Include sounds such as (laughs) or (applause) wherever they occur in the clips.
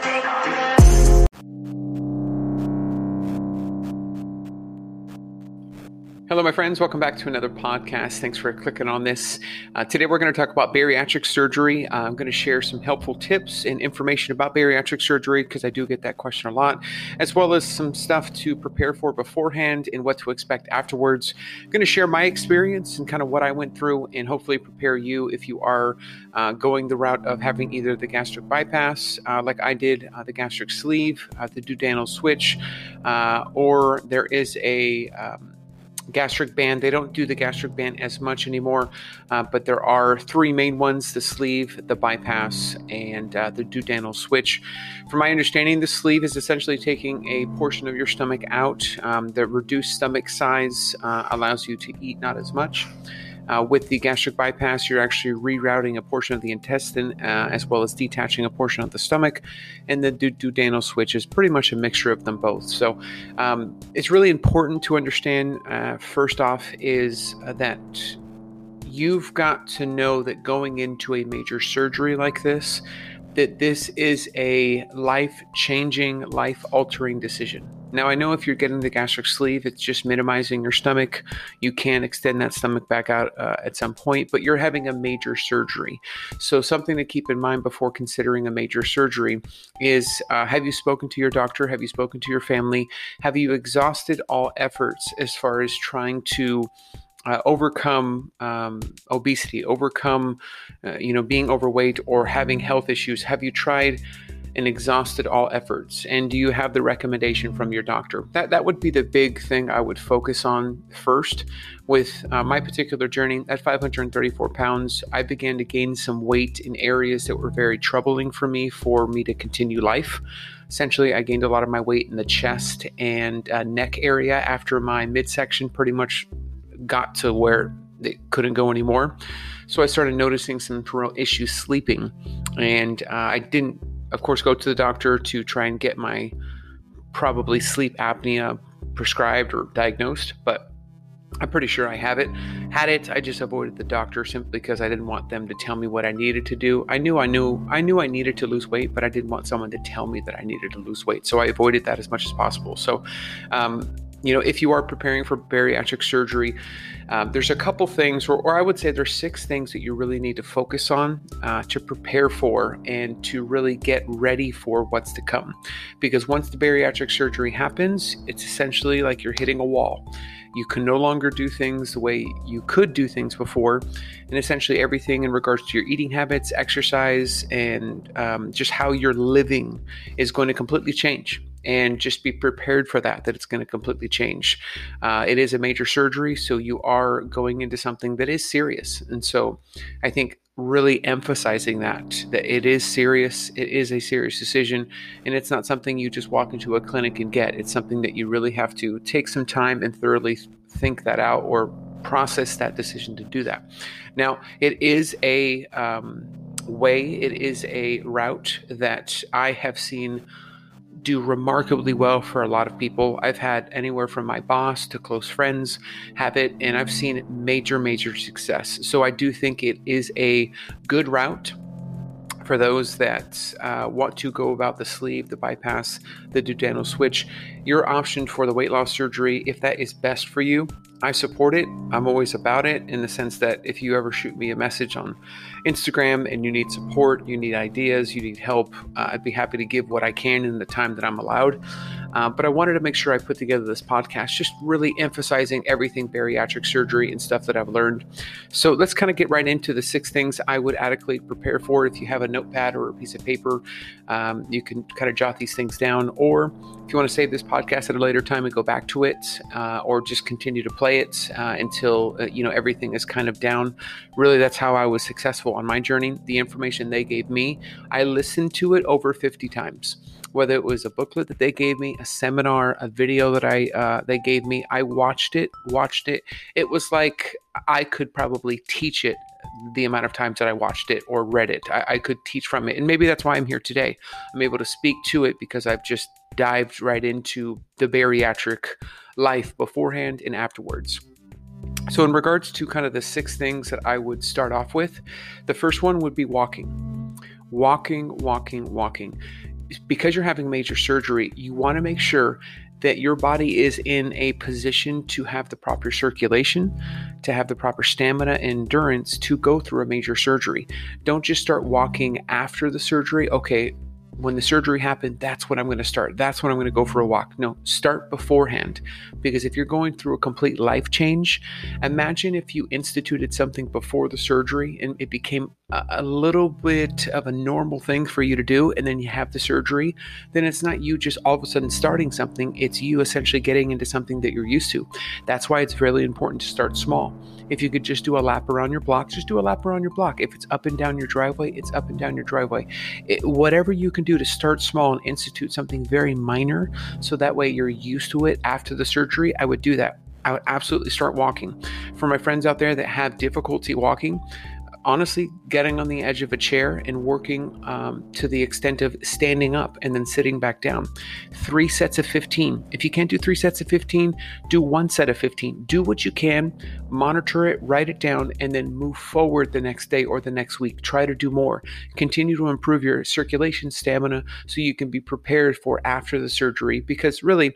Thank you. Hello, my friends. Welcome back to another podcast. Thanks for clicking on this. Uh, today, we're going to talk about bariatric surgery. Uh, I'm going to share some helpful tips and information about bariatric surgery because I do get that question a lot, as well as some stuff to prepare for beforehand and what to expect afterwards. I'm going to share my experience and kind of what I went through and hopefully prepare you if you are uh, going the route of having either the gastric bypass, uh, like I did, uh, the gastric sleeve, uh, the duodenal switch, or there is a um, gastric band. They don't do the gastric band as much anymore, uh, but there are three main ones the sleeve, the bypass, and uh, the duodenal switch. From my understanding, the sleeve is essentially taking a portion of your stomach out. Um, the reduced stomach size uh, allows you to eat not as much. Uh, with the gastric bypass, you're actually rerouting a portion of the intestine uh, as well as detaching a portion of the stomach. And the duodenal switch is pretty much a mixture of them both. So um, it's really important to understand, uh, first off, is uh, that you've got to know that going into a major surgery like this, that this is a life changing, life altering decision. Now, I know if you're getting the gastric sleeve, it's just minimizing your stomach. You can extend that stomach back out uh, at some point, but you're having a major surgery. So, something to keep in mind before considering a major surgery is uh, have you spoken to your doctor? Have you spoken to your family? Have you exhausted all efforts as far as trying to uh, overcome um, obesity, overcome, uh, you know, being overweight or having health issues? Have you tried and exhausted all efforts? And do you have the recommendation from your doctor? That that would be the big thing I would focus on first. With uh, my particular journey at 534 pounds, I began to gain some weight in areas that were very troubling for me for me to continue life. Essentially, I gained a lot of my weight in the chest and uh, neck area after my midsection pretty much got to where it couldn't go anymore. So I started noticing some real issues sleeping, and uh, I didn't of course, go to the doctor to try and get my probably sleep apnea prescribed or diagnosed, but I'm pretty sure I have it. Had it, I just avoided the doctor simply because I didn't want them to tell me what I needed to do. I knew I knew I knew I needed to lose weight, but I didn't want someone to tell me that I needed to lose weight. So I avoided that as much as possible. So um, you know, if you are preparing for bariatric surgery, um, there's a couple things, or, or, I would say there's six things that you really need to focus on uh, to prepare for and to really get ready for what's to come. Because once the bariatric surgery happens, it's essentially like you're hitting a wall. You can no longer do things the way you could do things before. And essentially, everything in regards to your eating habits, exercise, and um, just how you're living is going to completely change and just be prepared for that that it's going to completely change. Uh, it is a major surgery so you are going into something that is serious and so i think really emphasizing that that it is serious it is a serious decision and it's not something you just walk into a clinic and get. It's something that you really have to take some time and thoroughly think that out or process that decision to do that. Now it is a um, way it is a route that i have seen do remarkably well for a lot of people. I've had anywhere from my boss to close friends have it, and I've seen major, major success. So I do think it is a good route for those that uh, want to go about the sleeve, the bypass, the duodenal switch. Your option for the weight loss surgery, if that is best for you, I support it. I'm always about it in the sense that if you ever shoot me a message on Instagram and you need support, you need ideas, you need help, uh, I'd be happy to give what I can in the time that I'm allowed. Uh, but I wanted to make sure I put together this podcast, just really emphasizing everything bariatric surgery and stuff that I've learned. So let's kind of get right into the six things I would adequately prepare for. If you have a notepad or a piece of paper, um, you can kind of jot these things down. Or if you want to save this podcast at a later time and go back to it, uh, or just continue to play it uh, until uh, you know everything is kind of down. Really, that's how I was successful on my journey. The information they gave me, I listened to it over 50 times whether it was a booklet that they gave me, a seminar, a video that I uh, they gave me. I watched it, watched it. It was like I could probably teach it the amount of times that I watched it or read it. I, I could teach from it, and maybe that's why I'm here today. I'm able to speak to it because I've just dived right into the bariatric life beforehand and afterwards. So, in regards to kind of the six things that I would start off with, the first one would be walking. Walking, walking, walking because you're having major surgery, you want to make sure that your body is in a position to have the proper circulation, to have the proper stamina and endurance to go through a major surgery. Don't just start walking after the surgery. Okay, when the surgery happened, that's when I'm going to start. That's when I'm going to go for a walk. No, start beforehand. Because if you're going through a complete life change, imagine if you instituted something before the surgery and it became a, little bit of a normal thing for you to do, and then you have the surgery, then it's not you just all of a sudden starting something, it's you essentially getting into something that you're used to. That's why it's really important to start small. If you could just do a lap around your block, just do a lap around your block. If it's up and down your driveway, it's up and down your driveway. It, whatever you can do to start small and institute something very minor so that way you're used to it after the surgery, I would do that. I would absolutely start walking. For my friends out there that have difficulty walking, honestly getting on the edge of a chair and working um, to the extent of standing up and then sitting back down. Three sets of 15. If you can't do three sets of 15, do one set of 15. Do what you can, monitor it, write it down, and then move forward the next day or the next week. Try to do more. Continue to improve your circulation stamina so you can be prepared for after the surgery because really,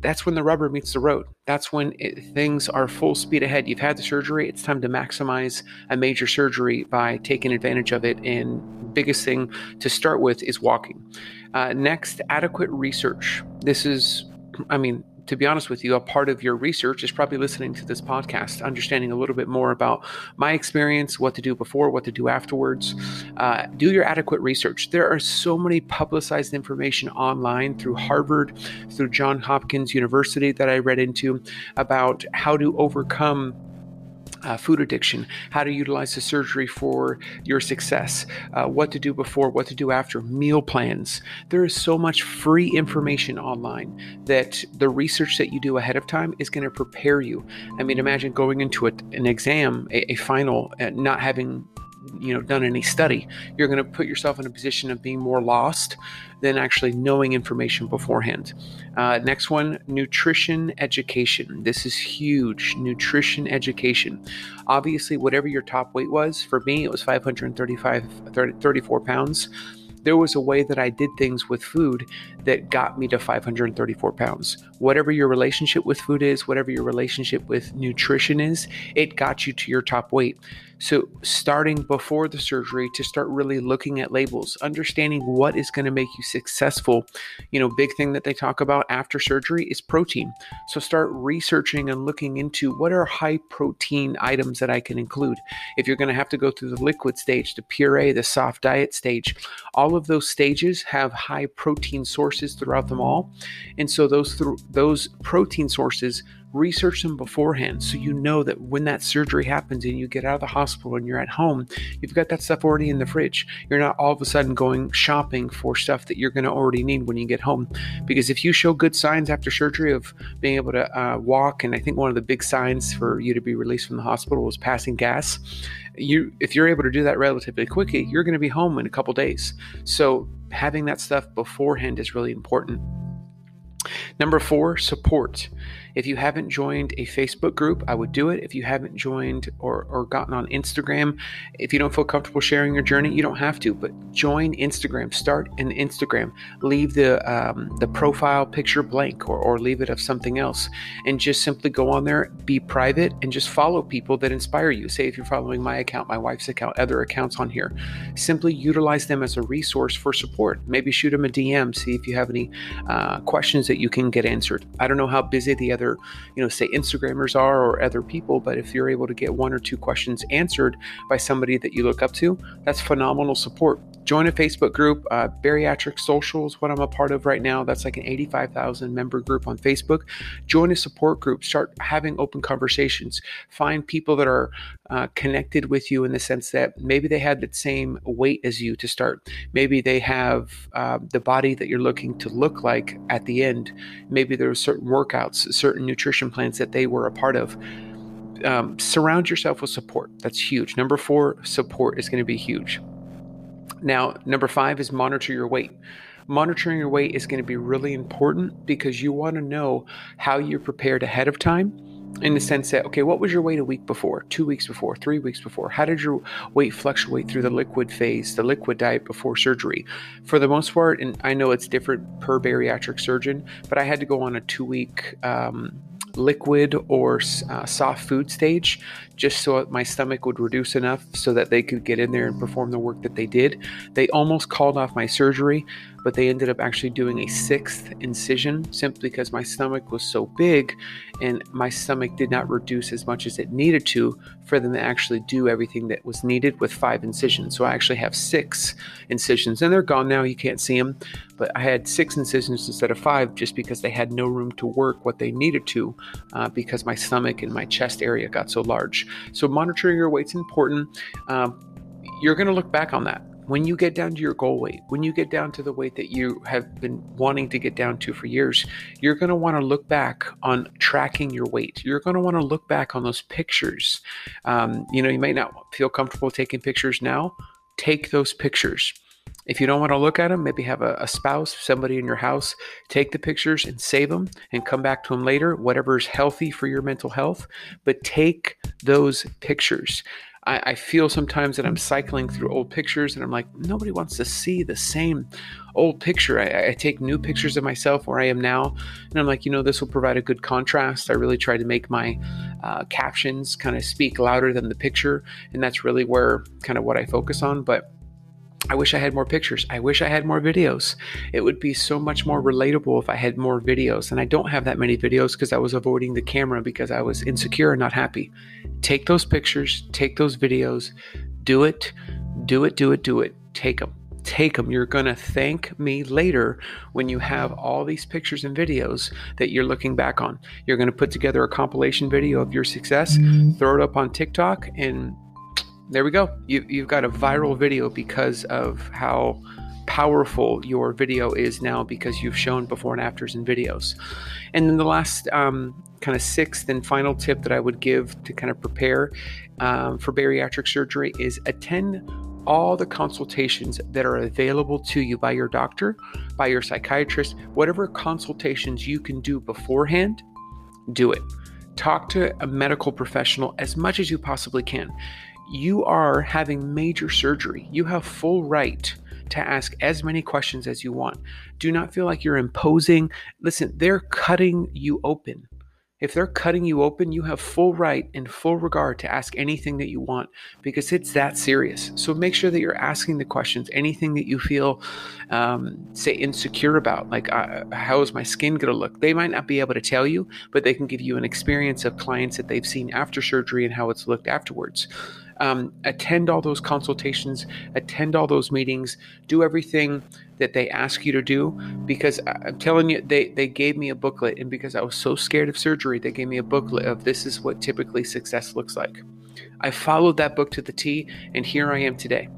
that's when the rubber meets the road. That's when it, things are full speed ahead. You've had the surgery. It's time to maximize a major surgery by taking advantage of it. And biggest thing to start with is walking. Uh, next, adequate research. This is, I mean, to be honest with you, a part of your research is probably listening to this podcast, understanding a little bit more about my experience, what to do before, what to do afterwards. Uh, do your adequate research. There are so many publicized information online through Harvard, through John Hopkins University that I read into about how to overcome uh, food addiction, how to utilize the surgery for your success, uh, what to do before, what to do after, meal plans. There is so much free information online that the research that you do ahead of time is going to prepare you. I mean, imagine going into a, an exam, a, a final, uh, not having you know done any study you're going to put yourself in a position of being more lost than actually knowing information beforehand. Uh, next one nutrition education. This is huge nutrition education. Obviously whatever your top weight was for me it was 535 30, 34 pounds. There was a way that I did things with food that got me to 534 pounds. Whatever your relationship with food is, whatever your relationship with nutrition is, it got you to your top weight. So, starting before the surgery to start really looking at labels, understanding what is going to make you successful. You know, big thing that they talk about after surgery is protein. So, start researching and looking into what are high protein items that I can include. If you're going to have to go through the liquid stage, the puree, the soft diet stage, all of those stages have high protein sources throughout them all. And so, those, th- those protein sources research them beforehand so you know that when that surgery happens and you get out of the hospital and you're at home, you've got that stuff already in the fridge. You're not all of a sudden going shopping for stuff that you're going to already need when you get home. Because if you show good signs after surgery of being able to uh, walk, and I think one of the big signs for you to be released from the hospital was passing gas. You, if you're able to do that relatively quickly, you're going to be home in a couple days. So having that stuff beforehand is really important. Number four, support. If you haven't joined a Facebook group, I would do it. If you haven't joined or, or gotten on Instagram, if you don't feel comfortable sharing your journey, you don't have to, but join Instagram. Start an Instagram. Leave the um, the profile picture blank or, or leave it of something else and just simply go on there, be private, and just follow people that inspire you. Say if you're following my account, my wife's account, other accounts on here, simply utilize them as a resource for support. Maybe shoot them a DM, see if you have any uh, questions that you can get answered. I don't know how busy the other, you know, say Instagrammers are or other people, but if you're able to get one or two questions answered by somebody that you look up to, that's phenomenal support. Join a Facebook group, uh, Bariatric Socials, what I'm a part of right now. That's like an 85,000 member group on Facebook. Join a support group, start having open conversations. Find people that are uh, connected with you in the sense that maybe they had the same weight as you to start. Maybe they have uh, the body that you're looking to look like at the end. Maybe there are certain workouts, certain nutrition plans that they were a part of. Um, surround yourself with support. That's huge. Number four, support is going to be huge. Now, number five is monitor your weight. Monitoring your weight is going to be really important because you want to know how you're prepared ahead of time in the sense that okay what was your weight a week before two weeks before three weeks before how did your weight fluctuate through the liquid phase the liquid diet before surgery for the most part and i know it's different per bariatric surgeon but i had to go on a two week um, liquid or uh, soft food stage just so my stomach would reduce enough so that they could get in there and perform the work that they did. They almost called off my surgery, but they ended up actually doing a sixth incision simply because my stomach was so big and my stomach did not reduce as much as it needed to for them to actually do everything that was needed with five incisions. So I actually have six incisions and they're gone now. You can't see them, but I had six incisions instead of five just because they had no room to work what they needed to uh, because my stomach and my chest area got so large. So monitoring your weight's important. Um, you're going to look back on that when you get down to your goal weight, when you get down to the weight that you have been wanting to get down to for years, you're going to want to look back on tracking your weight. You're going to want to look back on those pictures. Um, you know, you might not feel comfortable taking pictures now. Take those pictures. If you don't want to look at them, maybe have a, a, spouse, somebody in your house, take the pictures and save them and come back to them later, whatever is healthy for your mental health. But take those pictures. I, I feel sometimes that I'm cycling through old pictures and I'm like, nobody wants to see the same old picture. I, I, take new pictures of myself where I am now, and I'm like, you know, this will provide a good contrast. I really try to make my uh, captions kind of speak louder than the picture, and that's really where kind of what I focus on. But I wish I had more pictures. I wish I had more videos. It would be so much more relatable if I had more videos. And I don't have that many videos because I was avoiding the camera because I was insecure and not happy. Take those pictures, take those videos, do it, do it, do it, do it. Take them. Take them. You're going to thank me later when you have all these pictures and videos that you're looking back on. You're going to put together a compilation video of your success, throw it up on TikTok, and there we go. You, you've got a viral video because of how powerful your video is now because you've shown before and afters in videos. And then the last um, kind of sixth and final tip that I would give to kind of prepare um, for bariatric surgery is attend all the consultations that are available to you by your doctor, by your psychiatrist, whatever consultations you can do beforehand, do it. Talk to a medical professional as much as you possibly can you are having major surgery. You have full right to ask as many questions as you want. Do not feel like you're imposing. Listen, they're cutting you open. If they're cutting you open, you have full right and full regard to ask anything that you want because it's that serious. So make sure that you're asking the questions, anything that you feel, um, say, insecure about, like uh, how is my skin going to look? They might not be able to tell you, but they can give you an experience of clients that they've seen after surgery and how it's looked afterwards um, attend all those consultations, attend all those meetings, do everything that they ask you to do. Because I'm telling you, they, they gave me a booklet, and because I was so scared of surgery, they gave me a booklet of this is what typically success looks like. I followed that book to the T, and here I am today.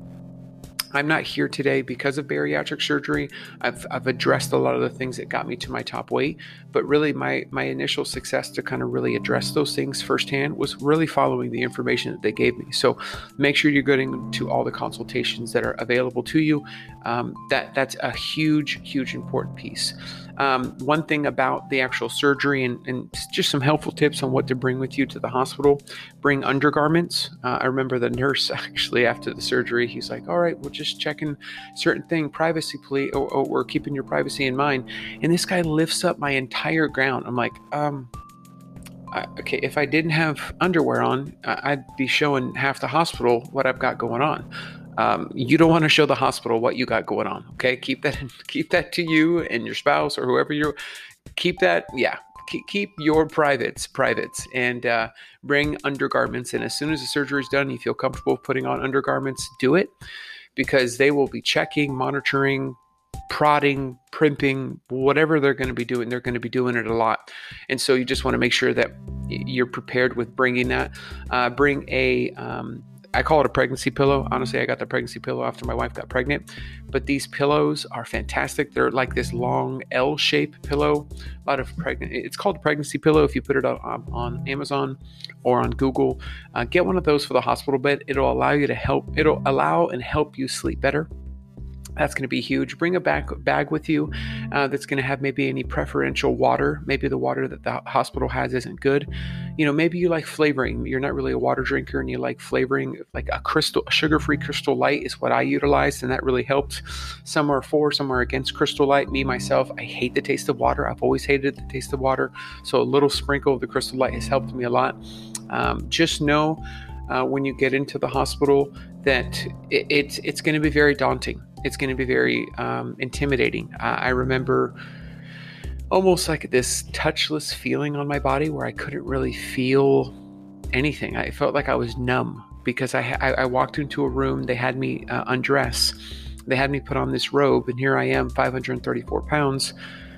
I'm not here today because of bariatric surgery. I've, I've addressed a lot of the things that got me to my top weight, but really my, my initial success to kind of really address those things firsthand was really following the information that they gave me. So make sure you're getting to all the consultations that are available to you. Um, that that's a huge, huge important piece. Um, one thing about the actual surgery and, and, just some helpful tips on what to bring with you to the hospital bring undergarments. Uh, I remember the nurse (laughs) actually after the surgery, he's like, All right, we're just checking certain thing, privacy, please, or, or we're keeping your privacy in mind. And this guy lifts up my entire gown. I'm like, um, I, okay, if I didn't have underwear on, I'd be showing half the hospital what I've got going on. Um, you don't want to show the hospital what you got going on. Okay, keep that (laughs) keep that to you and your spouse or whoever you keep that. Yeah, keep, keep your privates privates and uh, bring undergarments. And as soon as the surgery is done, you feel comfortable putting on undergarments. Do it because they will be checking, monitoring, prodding, primping, whatever they're going to be doing, they're going to be doing it a lot. And so you just want to make sure that you're prepared with bringing that. Uh, bring a um, I call it a pregnancy pillow. Honestly, I got the pregnancy pillow after my wife got pregnant. But these pillows are fantastic. They're like this long L-shaped pillow. A lot of pregnant. It's called a pregnancy pillow. If you put it on, on Amazon or on Google, uh, get one of those for the hospital bed. It'll allow you to help. It'll allow and help you sleep better. That's going to be huge. Bring a bag, bag with you uh, that's going to have maybe any preferential water. Maybe the water that the hospital has isn't good. You know, maybe you like flavoring. You're not really a water drinker and you like flavoring. Like a crystal, sugar free crystal light is what I utilized, and that really helped. Some are for, some are against crystal light. Me, myself, I hate the taste of water. I've always hated the taste of water. So a little sprinkle of the crystal light has helped me a lot. Um, just know uh, when you get into the hospital that it, it's, it's going to be very daunting it's going to be very um, intimidating. Uh, I remember almost like this touchless feeling on my body where I couldn't really feel anything. I felt like I was numb because I, I, I walked into a room, they had me uh, undress, they had me put on this robe, and here I am, 534 pounds,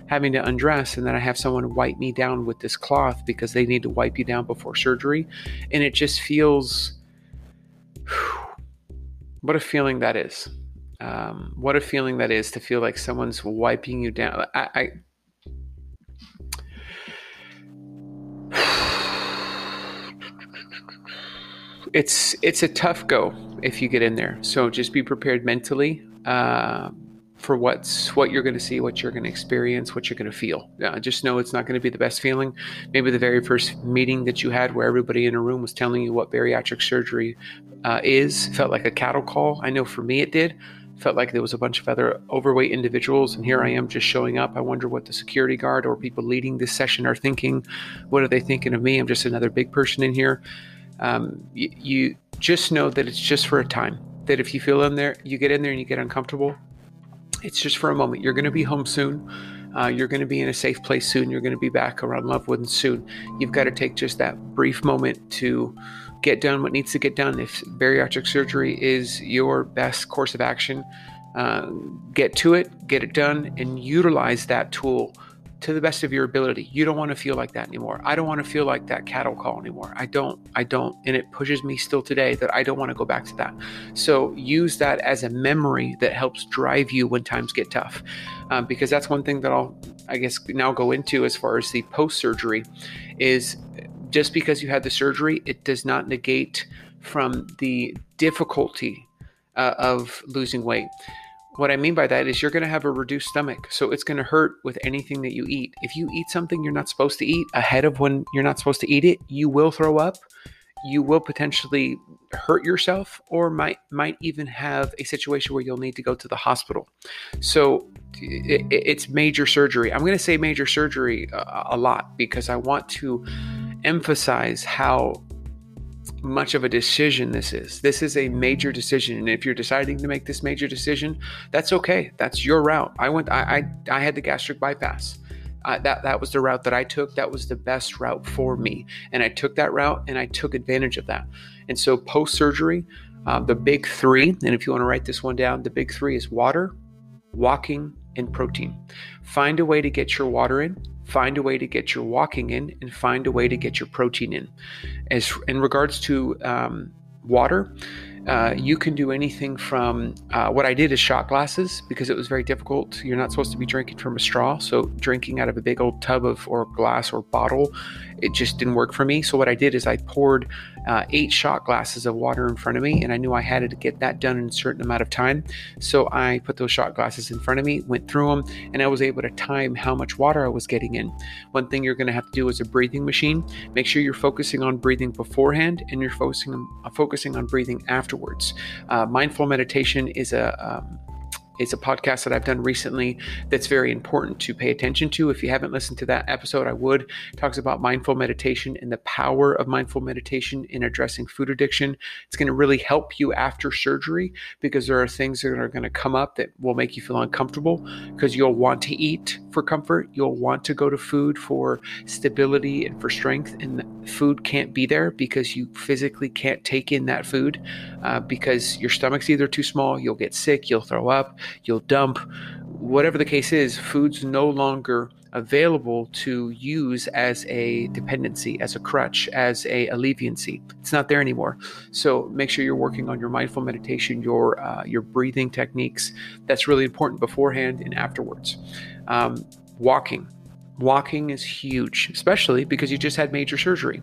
having to undress, and then I have someone wipe me down with this cloth because they need to wipe you down before surgery. And it just feels (sighs) what a feeling that is um, what a feeling that is to feel like someone's wiping you down. I, I (sighs) it's it's a tough go if you get in there. So just be prepared mentally uh, for what's what you're going to see, what you're going to experience, what you're going to feel. Uh, just know it's not going to be the best feeling. Maybe the very first meeting that you had, where everybody in a room was telling you what bariatric surgery uh, is, felt like a cattle call. I know for me it did felt like there was a bunch of other overweight individuals and here i am just showing up. I wonder what the security guard or people leading this session are thinking. What are they thinking of me? I'm just another big person in here. Um, you, you just know that it's just for a time that if you feel in there you get in there and you get uncomfortable it's just for a moment. You're going to be home soon uh, you're going to be in a safe place soon you're going to be back around loved ones soon you've got to take just that brief moment to get done what needs to get done. If bariatric surgery is your best course of action, uh, get to it, get it done, and utilize that tool to the best of your ability. You don't want to feel like that anymore. I don't want to feel like that cattle call anymore. I don't. I don't. And it pushes me still today that I don't want to go back to that. So use that as a memory that helps drive you when times get tough. Um, because that's one thing that I'll, I guess, now go into as far as the post surgery is just because you had the surgery, it does not negate from the difficulty uh, of losing weight. What I mean by that is you're going to have a reduced stomach. So it's going to hurt with anything that you eat. If you eat something you're not supposed to eat ahead of when you're not supposed to eat it, you will throw up. You will potentially hurt yourself or might might even have a situation where you'll need to go to the hospital. So it, it's major surgery. I'm going to say major surgery a, a lot because I want to emphasize how much of a decision this is. This is a major decision, and if you're deciding to make this major decision, that's okay. That's your route. I went. I I, I had the gastric bypass. Uh, that that was the route that I took. That was the best route for me, and I took that route, and I took advantage of that. And so post surgery, uh, the big three, and if you want to write this one down, the big three is water, walking, and protein. Find a way to get your water in find a way to get your walking in and find a way to get your protein in. As in regards to um, water, uh, you can do anything from uh, what I did is shot glasses because it was very difficult. You're not supposed to be drinking from a straw, so drinking out of a big old tub of or glass or bottle, it just didn't work for me. So what I did is I poured uh, eight shot glasses of water in front of me, and I knew I had to get that done in a certain amount of time. So I put those shot glasses in front of me, went through them, and I was able to time how much water I was getting in. One thing you're going to have to do is a breathing machine. Make sure you're focusing on breathing beforehand and you're focusing uh, focusing on breathing afterwards. Uh, mindful meditation is a um, it's a podcast that I've done recently that's very important to pay attention to. If you haven't listened to that episode, I would. It talks about mindful meditation and the power of mindful meditation in addressing food addiction. It's going to really help you after surgery because there are things that are going to come up that will make you feel uncomfortable because you'll want to eat for comfort. You'll want to go to food for stability and for strength, and food can't be there because you physically can't take in that food uh, because your stomach's either too small, you'll get sick, you'll throw up you'll dump. Whatever the case is, food's no longer available to use as a dependency, as a crutch, as a alleviancy. It's not there anymore. So make sure you're working on your mindful meditation, your uh, your breathing techniques. That's really important beforehand and afterwards. Um, walking, walking is huge, especially because you just had major surgery.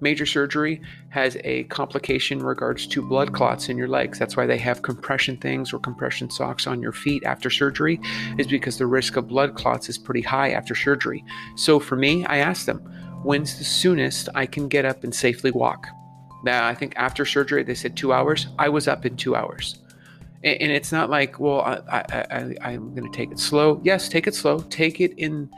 Major surgery has a complication in regards to blood clots in your legs. That's why they have compression things or compression socks on your feet after surgery, is because the risk of blood clots is pretty high after surgery. So for me, I asked them, when's the soonest I can get up and safely walk? Now, I think after surgery, they said two hours. I was up in two hours. And it's not like, well, I, I, I, I'm going to take it slow. Yes, take it slow. Take it in,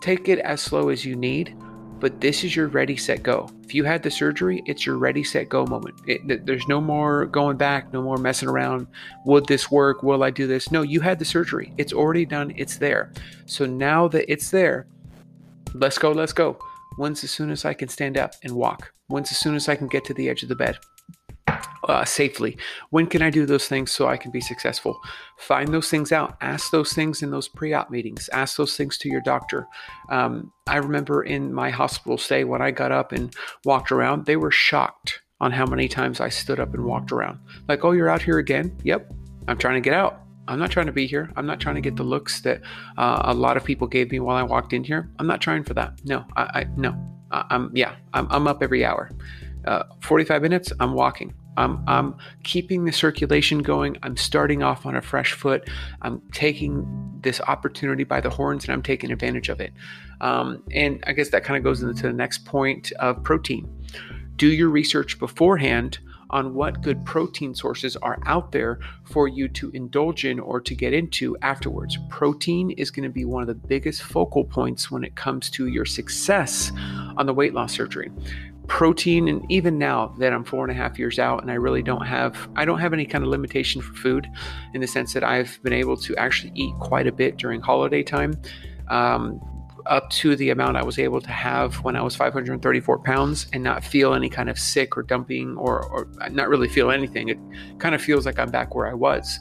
take it as slow as you need but this is your ready set go. If you had the surgery it's your ready set go moment. It, there's no more going back no more messing around. Would this work? Will i do this? No you had the surgery. It's already done. It's there. So now that it's there let's go let's go. When's as soon as i can stand up and walk? When's as soon as i can get to the edge of the bed uh, safely? When can I do those things so I can be successful? Find those things out. Ask those things in those pre op meetings. Ask those things to your doctor. Um, I remember in my hospital stay when I got up and walked around, they were shocked on how many times I stood up and walked around. Like, oh, you're out here again? Yep, I'm trying to get out. I'm not trying to be here. I'm not trying to get the looks that uh, a lot of people gave me while I walked in here. I'm not trying for that. No, I, I no. I, am yeah. I'm, I'm up every hour. Uh, 45 minutes. I'm walking. I'm, I'm keeping the circulation going. I'm starting off on a fresh foot. I'm taking this opportunity by the horns and I'm taking advantage of it. Um, and I guess that kind of goes into the next point of protein. Do your research beforehand on what good protein sources are out there for you to indulge in or to get into afterwards. Protein is going to be one of the biggest focal points when it comes to your success on the weight loss surgery protein and even now that i'm four and a half years out and i really don't have i don't have any kind of limitation for food in the sense that i've been able to actually eat quite a bit during holiday time um, up to the amount i was able to have when i was 534 pounds and not feel any kind of sick or dumping or, or not really feel anything. It kind of feels like i'm back where i was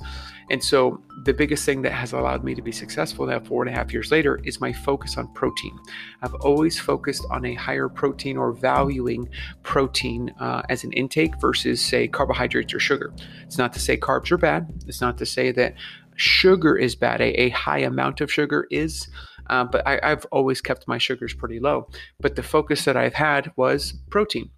and so the biggest thing that has allowed me to be successful now four and a half years later is my focus on protein. I've always focused on a higher protein or valuing protein uh, as an intake versus say carbohydrates or sugar. It's not to say carbs are bad. It's not to say that sugar is bad. A, a high amount of sugar is. Uh, but I, have always kept my sugars pretty low. But the focus that I've had was protein.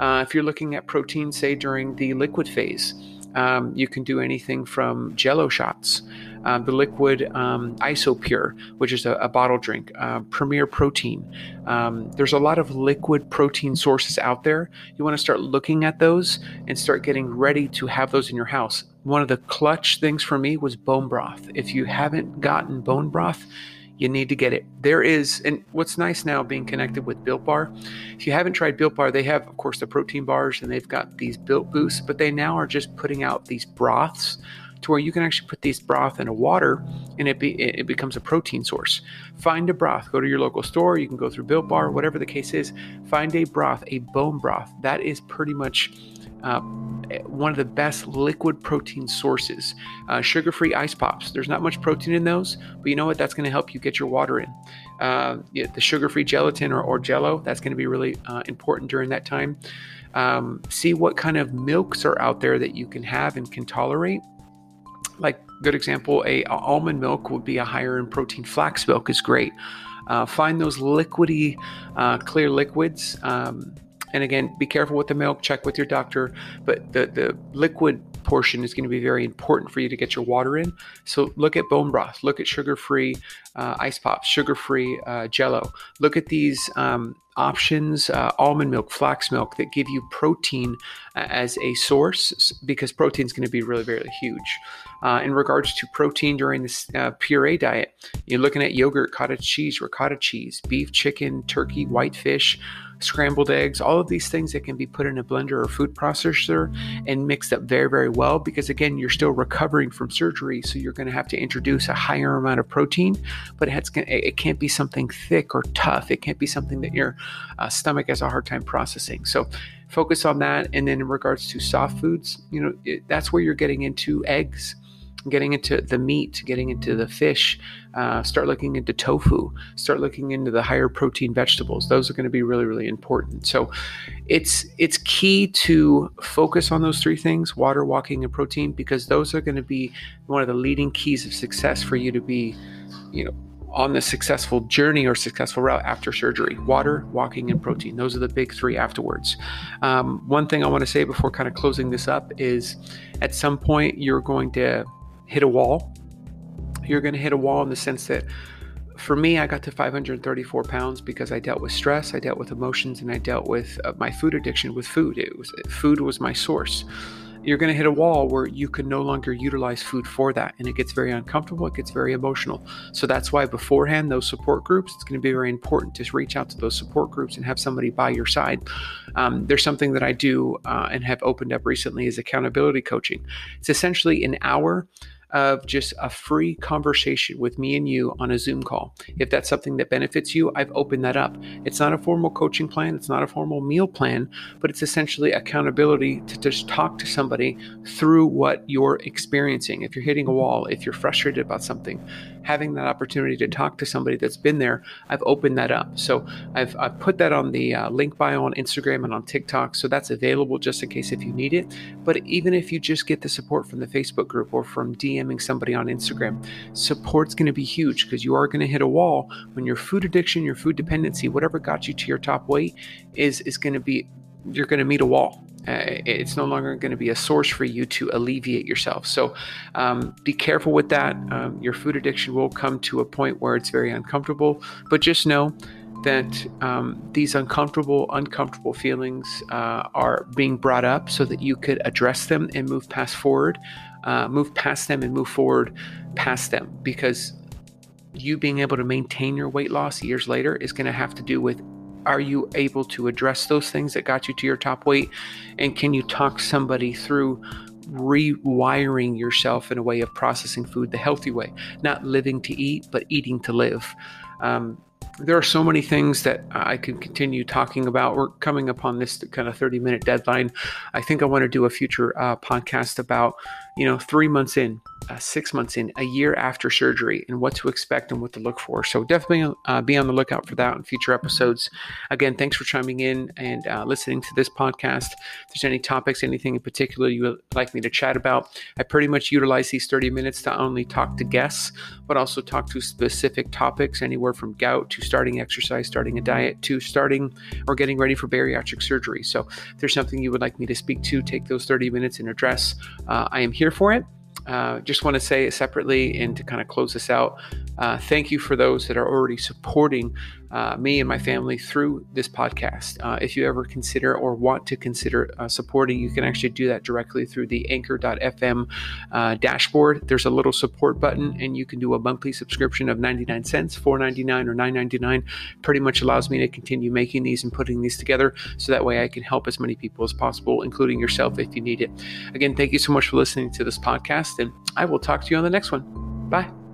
Uh, if you're looking at protein, say during the liquid phase, um, you can do anything from jello shots, uh, the liquid um, Isopure, which is a, a bottle drink, uh, Premier Protein. Um, there's a lot of liquid protein sources out there. You want to start looking at those and start getting ready to have those in your house. One of the clutch things for me was bone broth. If you haven't gotten bone broth, you need to get it. There is, and what's nice now being connected with Built Bar, if you haven't tried Built Bar, they have, of course, the protein bars and they've got these Built Boosts, but they now are just putting out these broths to where you can actually put these broth in a water and it, be, it becomes a protein source. Find a broth. Go to your local store. You can go through Built Bar, whatever the case is. Find a broth, a bone broth. That is pretty much uh, one of the best liquid protein sources. Uh, Sugar free ice pops. There's not much protein in those, but you know what? That's going to help you get your water in. Uh, the sugar free gelatin or, or jello, that's going to be really uh, important during that time. Um, see what kind of milks are out there that you can have and can tolerate. Like, good example, a, a almond milk would be a higher in protein. Flax milk is great. Uh, find those liquidy, uh, clear liquids. Um, and again, be careful with the milk, check with your doctor. But the, the liquid portion is going to be very important for you to get your water in. So look at bone broth, look at sugar free uh, ice pops, sugar free uh, jello. Look at these um, options uh, almond milk, flax milk that give you protein uh, as a source because protein is going to be really, very huge. Uh, in regards to protein during this uh, puree diet, you're looking at yogurt, cottage cheese, ricotta cheese, beef, chicken, turkey, white fish scrambled eggs, all of these things that can be put in a blender or food processor and mixed up very, very well because, again, you're still recovering from surgery. So you're going to have to introduce a higher amount of protein, but it's, it can't be something thick or tough. It can't be something that your uh, stomach has a hard time processing. So focus on that. And then in regards to soft foods, you know, it, that's where you're getting into eggs getting into the meat, getting into the fish, uh, start looking into tofu, start looking into the higher protein vegetables. Those are going to be really, really important. So it's it's key to focus on those three things: water, walking, and protein, because those are going to be one of the leading keys of success for you to be, you know, on the successful journey or successful route after surgery water, walking, and protein. Those are the big three afterwards. Um, one thing I want to say before kind of closing this up is at some point you're going to hit a wall. You're going to hit a wall in the sense that for me, I got to 534 pounds because I dealt with stress, I dealt with emotions, and I dealt with uh, my food addiction with food. It was food was my source you're going to hit a wall where you can no longer utilize food for that. And it gets very uncomfortable, it gets very emotional. So that's why beforehand, those support groups, it's going to be very important to reach out to those support groups and have somebody by your side. Um, there's something that I do uh, and have opened up recently is accountability coaching. It's essentially an hour of just a free conversation with me and you on a Zoom call. If that's something that benefits you, I've opened that up. It's not a formal coaching plan, it's not a formal meal plan, but it's essentially accountability to just talk to somebody through what you're experiencing. If you're hitting a wall, if you're frustrated about something, having that opportunity to talk to somebody that's been there, I've opened that up. So I've, I've put that on the uh, link bio on Instagram and on TikTok. So that's available just in case if you need it. But even if you just get the support from the Facebook group or from DMing somebody on Instagram, support's going to be huge because you are going to hit a wall when your food addiction, your food dependency, whatever got you to your top weight is, is going to be, you're going to meet a wall uh, it's no longer going to be a source for you to alleviate yourself. So um, be careful with that. Um, your food addiction will come to a point where it's very uncomfortable, but just know that um, these uncomfortable, uncomfortable feelings uh, are being brought up so that you could address them and move past forward, uh, move past them and move forward past them because you being able to maintain your weight loss years later is going to have to do with are you able to address those things that got you to your top weight? And can you talk somebody through rewiring yourself in a way of processing food the healthy way, not living to eat, but eating to live? Um, there are so many things that I could continue talking about. We're coming upon this kind of 30 minute deadline. I think I want to do a future uh, podcast about, you know, three months in, uh, six months in, a year after surgery, and what to expect and what to look for. So definitely uh, be on the lookout for that in future episodes. Again, thanks for chiming in and uh, listening to this podcast. If there's any topics, anything in particular you would like me to chat about, I pretty much utilize these 30 minutes to only talk to guests, but also talk to specific topics, anywhere from gout to starting exercise, starting a diet, to starting or getting ready for bariatric surgery. So if there's something you would like me to speak to, take those 30 minutes and address. Uh, I am here for it. Uh, just want to say separately and to kind of close this out, uh, thank you for those that are already supporting uh, me and my family through this podcast. Uh, if you ever consider or want to consider uh, supporting, you can actually do that directly through the anchor.fm uh, dashboard. There's a little support button, and you can do a monthly subscription of 99 cents, 4.99 or 9.99. Pretty much allows me to continue making these and putting these together so that way I can help as many people as possible, including yourself if you need it. Again, thank you so much for listening to this podcast, and I will talk to you on the next one. Bye.